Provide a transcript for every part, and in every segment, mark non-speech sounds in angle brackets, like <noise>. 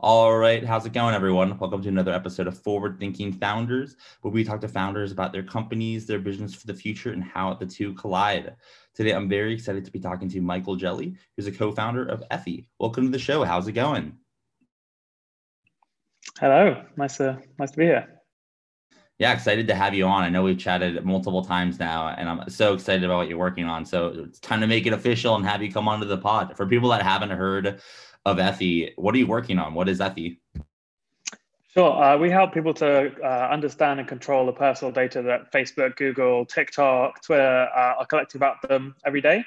All right, how's it going, everyone? Welcome to another episode of Forward Thinking Founders, where we talk to founders about their companies, their visions for the future, and how the two collide. Today, I'm very excited to be talking to Michael Jelly, who's a co-founder of Ethi. Welcome to the show. How's it going? Hello. Nice to nice to be here. Yeah, excited to have you on. I know we've chatted multiple times now, and I'm so excited about what you're working on. So it's time to make it official and have you come onto the pod. For people that haven't heard of Ethi, what are you working on? What is Ethi? Sure. Uh, we help people to uh, understand and control the personal data that Facebook, Google, TikTok, Twitter uh, are collecting about them every day.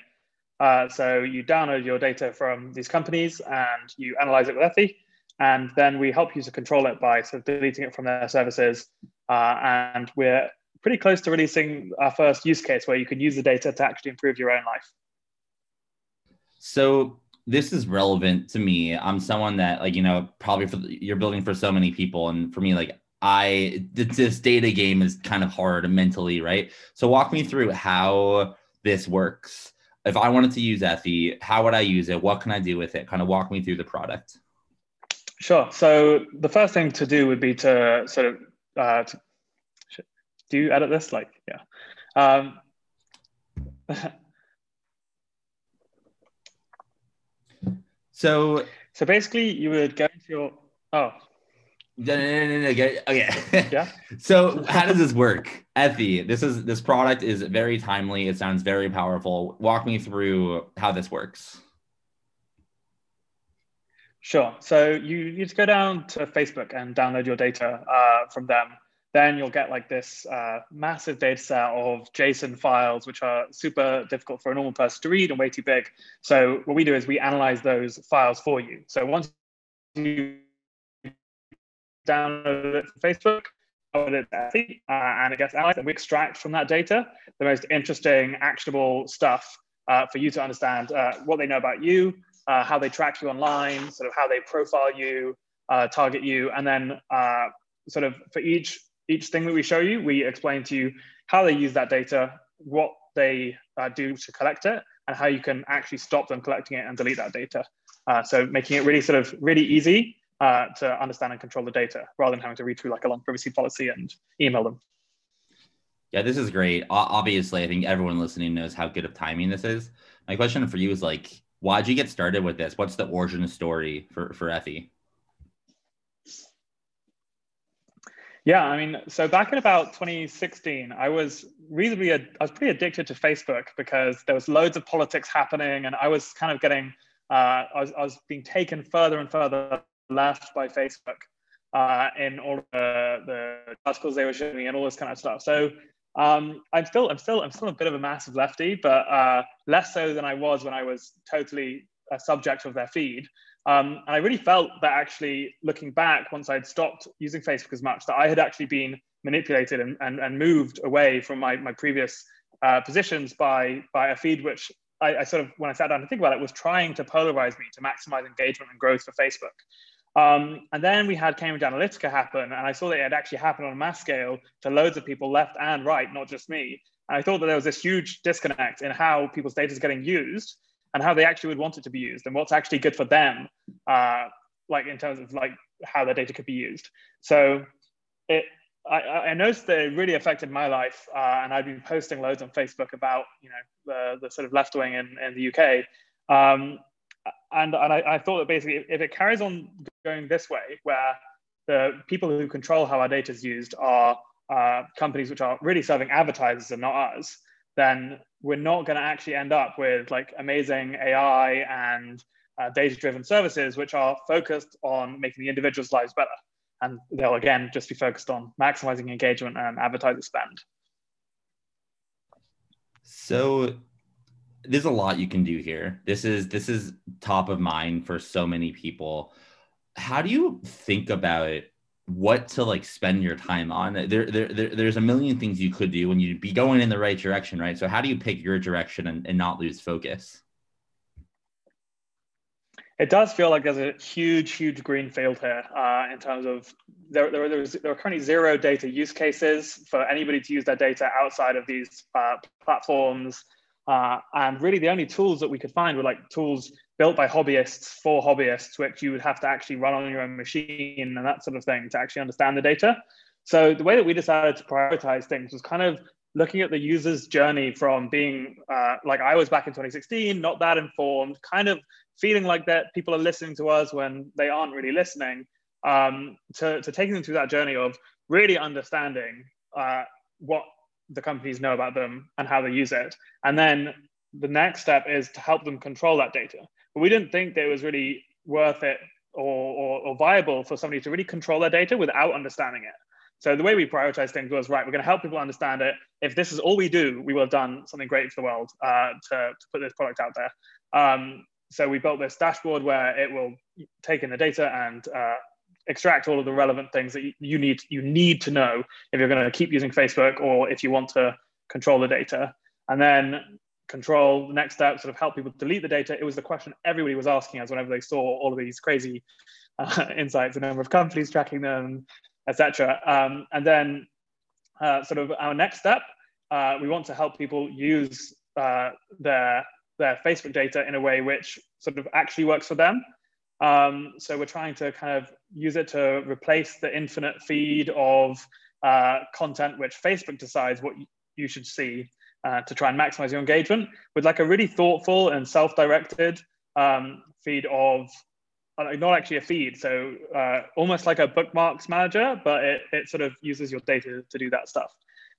Uh, so you download your data from these companies and you analyze it with Ethi. And then we help you to control it by sort of deleting it from their services. Uh, and we're pretty close to releasing our first use case where you can use the data to actually improve your own life. So this is relevant to me. I'm someone that like you know probably for you're building for so many people, and for me like I this data game is kind of hard mentally, right? So walk me through how this works. If I wanted to use Ethi, how would I use it? What can I do with it? Kind of walk me through the product. Sure. So the first thing to do would be to sort of uh, to, do you edit this? Like, yeah. Um, <laughs> So so basically, you would go into your oh. No, no, no, no, okay. okay. Yeah. <laughs> so how does this work? Ethi, this is this product is very timely. It sounds very powerful. Walk me through how this works. Sure. So you need to go down to Facebook and download your data uh, from them then you'll get like this uh, massive data set of JSON files, which are super difficult for a normal person to read and way too big. So what we do is we analyze those files for you. So once you download it from Facebook, uh, and it gets analyzed, and we extract from that data the most interesting, actionable stuff uh, for you to understand uh, what they know about you, uh, how they track you online, sort of how they profile you, uh, target you, and then sort of for each each thing that we show you, we explain to you how they use that data, what they uh, do to collect it, and how you can actually stop them collecting it and delete that data. Uh, so making it really sort of really easy uh, to understand and control the data rather than having to read through like a long privacy policy and email them. Yeah, this is great. Obviously, I think everyone listening knows how good of timing this is. My question for you is like, why'd you get started with this? What's the origin story for, for Ethi? Yeah, I mean, so back in about 2016, I was reasonably, I was pretty addicted to Facebook because there was loads of politics happening, and I was kind of getting, uh, I, was, I was being taken further and further left by Facebook uh, in all the, the articles they were showing me and all this kind of stuff. So um, I'm still, I'm still, I'm still a bit of a massive lefty, but uh, less so than I was when I was totally a subject of their feed. Um, and I really felt that actually looking back, once I'd stopped using Facebook as much, that I had actually been manipulated and, and, and moved away from my, my previous uh, positions by, by a feed which I, I, sort of, when I sat down to think about it, was trying to polarize me to maximize engagement and growth for Facebook. Um, and then we had Cambridge Analytica happen, and I saw that it had actually happened on a mass scale to loads of people left and right, not just me. And I thought that there was this huge disconnect in how people's data is getting used and how they actually would want it to be used and what's actually good for them, uh, like in terms of like how their data could be used. So it, I, I noticed that it really affected my life, uh, and I've been posting loads on Facebook about you know the, the sort of left wing in, in the UK. Um, and and I, I, thought that basically if it carries on going this way, where the people who control how our data is used are uh, companies which are really serving advertisers and not us, then we're not going to actually end up with like amazing AI and uh, data-driven services which are focused on making the individual's lives better. And they'll again just be focused on maximizing engagement and advertiser spend. So there's a lot you can do here. This is this is top of mind for so many people. How do you think about what to like spend your time on? There, there, there there's a million things you could do when you'd be going in the right direction, right? So how do you pick your direction and, and not lose focus? It does feel like there's a huge, huge green field here uh, in terms of there, there, there are currently zero data use cases for anybody to use their data outside of these uh, platforms. Uh, and really the only tools that we could find were like tools built by hobbyists for hobbyists, which you would have to actually run on your own machine and that sort of thing to actually understand the data. So the way that we decided to prioritize things was kind of looking at the user's journey from being uh, like I was back in 2016, not that informed, kind of feeling like that people are listening to us when they aren't really listening, um, to, to taking them through that journey of really understanding uh, what the companies know about them and how they use it. And then the next step is to help them control that data. But we didn't think that it was really worth it or, or, or viable for somebody to really control their data without understanding it. So the way we prioritize things was right. We're going to help people understand it. If this is all we do, we will have done something great for the world uh, to, to put this product out there. Um, so we built this dashboard where it will take in the data and uh, extract all of the relevant things that you need you need to know if you're going to keep using Facebook or if you want to control the data. And then control the next step, sort of help people delete the data. It was the question everybody was asking us whenever they saw all of these crazy uh, <laughs> insights, the number of companies tracking them, etc. Um, and then uh, sort of our next step, uh, we want to help people use uh, their their Facebook data in a way which sort of actually works for them. Um, so we're trying to kind of use it to replace the infinite feed of uh, content which Facebook decides what you should see uh, to try and maximize your engagement with like a really thoughtful and self-directed um, feed of uh, not actually a feed so uh, almost like a bookmarks manager but it, it sort of uses your data to do that stuff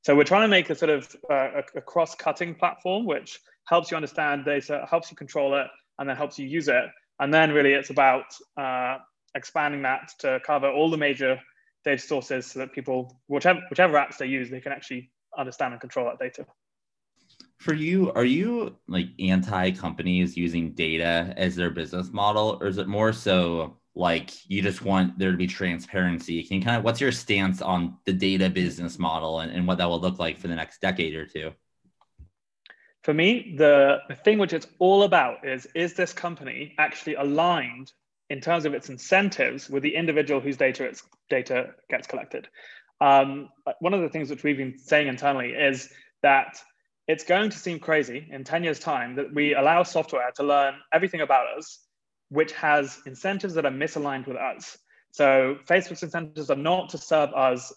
so we're trying to make a sort of uh, a, a cross-cutting platform which helps you understand data, helps you control it, and then helps you use it. And then really it's about uh, expanding that to cover all the major data sources so that people, whichever, whichever apps they use, they can actually understand and control that data. For you, are you like anti companies using data as their business model, or is it more so like you just want there to be transparency? Can you kind of what's your stance on the data business model and, and what that will look like for the next decade or two? For me, the, the thing which it's all about is is this company actually aligned in terms of its incentives with the individual whose data its data gets collected? Um, one of the things which we've been saying internally is that it's going to seem crazy in 10 years' time that we allow software to learn everything about us, which has incentives that are misaligned with us. So Facebook's incentives are not to serve us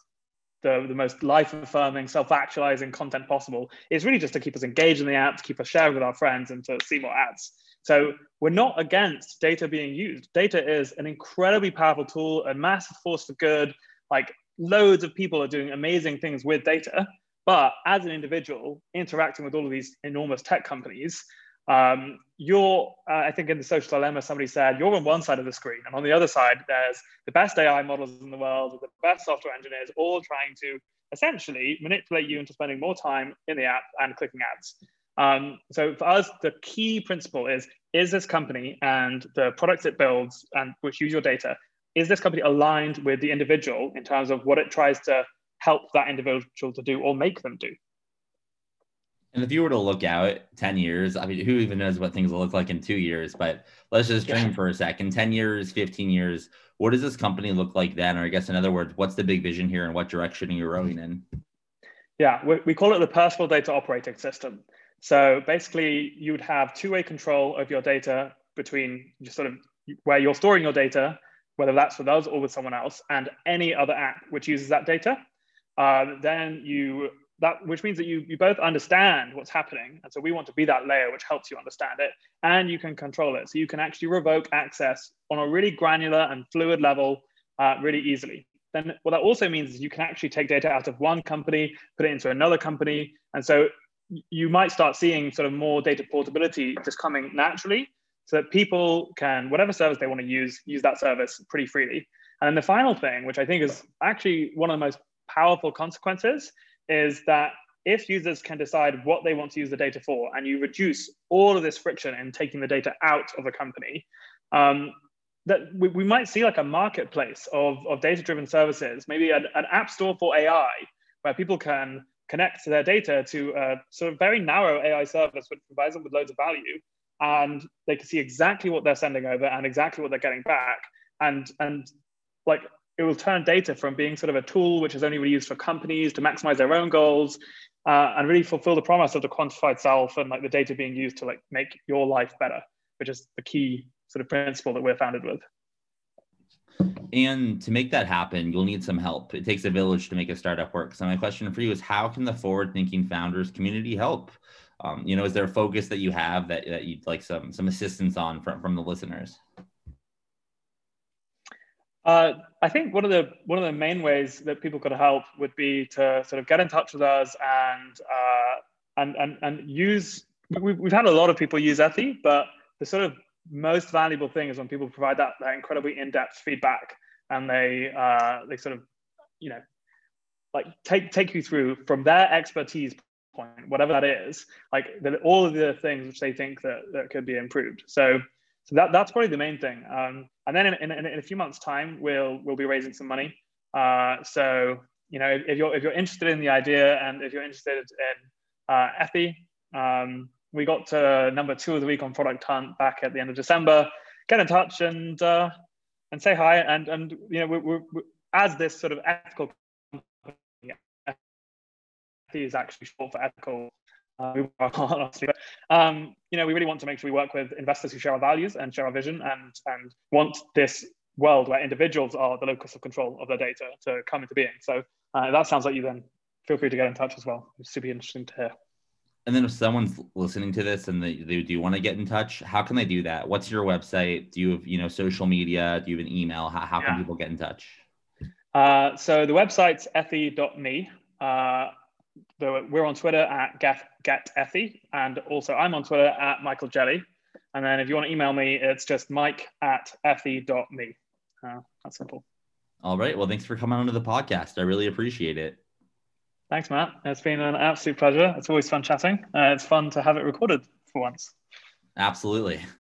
the, the most life affirming, self actualizing content possible is really just to keep us engaged in the app, to keep us sharing with our friends, and to see more ads. So we're not against data being used. Data is an incredibly powerful tool, a massive force for good. Like loads of people are doing amazing things with data. But as an individual interacting with all of these enormous tech companies, um, you're, uh, I think in the social dilemma, somebody said, you're on one side of the screen, and on the other side, there's the best AI models in the world, the best software engineers, all trying to essentially manipulate you into spending more time in the app and clicking ads. Um, so for us, the key principle is, is this company and the products it builds and which use your data, is this company aligned with the individual in terms of what it tries to help that individual to do or make them do? And if you were to look out 10 years, I mean, who even knows what things will look like in two years? But let's just dream yeah. for a second 10 years, 15 years. What does this company look like then? Or I guess, in other words, what's the big vision here and what direction are you rowing in? Yeah, we, we call it the personal data operating system. So basically, you would have two way control of your data between just sort of where you're storing your data, whether that's with us or with someone else, and any other app which uses that data. Uh, then you that which means that you you both understand what's happening and so we want to be that layer which helps you understand it and you can control it so you can actually revoke access on a really granular and fluid level uh, really easily. Then what that also means is you can actually take data out of one company, put it into another company. And so you might start seeing sort of more data portability just coming naturally so that people can, whatever service they want to use, use that service pretty freely. And then the final thing, which I think is actually one of the most powerful consequences, is that if users can decide what they want to use the data for, and you reduce all of this friction in taking the data out of a company, um, that we, we might see like a marketplace of, of data-driven services, maybe an, an app store for AI, where people can connect their data to a sort of very narrow AI service, which provides them with loads of value, and they can see exactly what they're sending over and exactly what they're getting back, and and like it will turn data from being sort of a tool which is only really used for companies to maximize their own goals uh, and really fulfill the promise of the quantified self and like the data being used to like make your life better, which is the key sort of principle that we're founded with. And to make that happen, you'll need some help. It takes a village to make a startup work. So my question for you is, how can the forward-thinking founders community help? Um, you know, is there a focus that you have that, that you'd like some some assistance on from, from the listeners? Uh, I think one of the one of the main ways that people could help would be to sort of get in touch with us and uh, and and and use. We've, we've had a lot of people use Ethi, but the sort of most valuable thing is when people provide that, that incredibly in-depth feedback and they uh, they sort of you know like take take you through from their expertise point whatever that is like all of the things which they think that, that could be improved so so that, that's probably the main thing um, and then in, in, in, a few months time we'll we'll be raising some money uh, so you know if you're if you're interested in the idea and if you're interested in uh, Ethi um, we got to number two of the week on Product Hunt back at the end of December. Get in touch and uh, and say hi. And and you know, we, we, we, as this sort of ethical company, is actually short for ethical. Uh, we <laughs> um, you know, we really want to make sure we work with investors who share our values and share our vision, and and want this world where individuals are the locus of control of their data to come into being. So uh, that sounds like you then feel free to get in touch as well. It's super interesting to hear. And then if someone's listening to this and they, they do want to get in touch, how can they do that? What's your website? Do you have, you know, social media? Do you have an email? How, how yeah. can people get in touch? Uh, so the website's ethi.me. Uh, we're on Twitter at get, getethi, and also I'm on Twitter at Michael Jelly. And then if you want to email me, it's just mike at ethi.me. Uh, that's simple. All right. Well, thanks for coming onto the podcast. I really appreciate it. Thanks, Matt. It's been an absolute pleasure. It's always fun chatting. Uh, it's fun to have it recorded for once. Absolutely.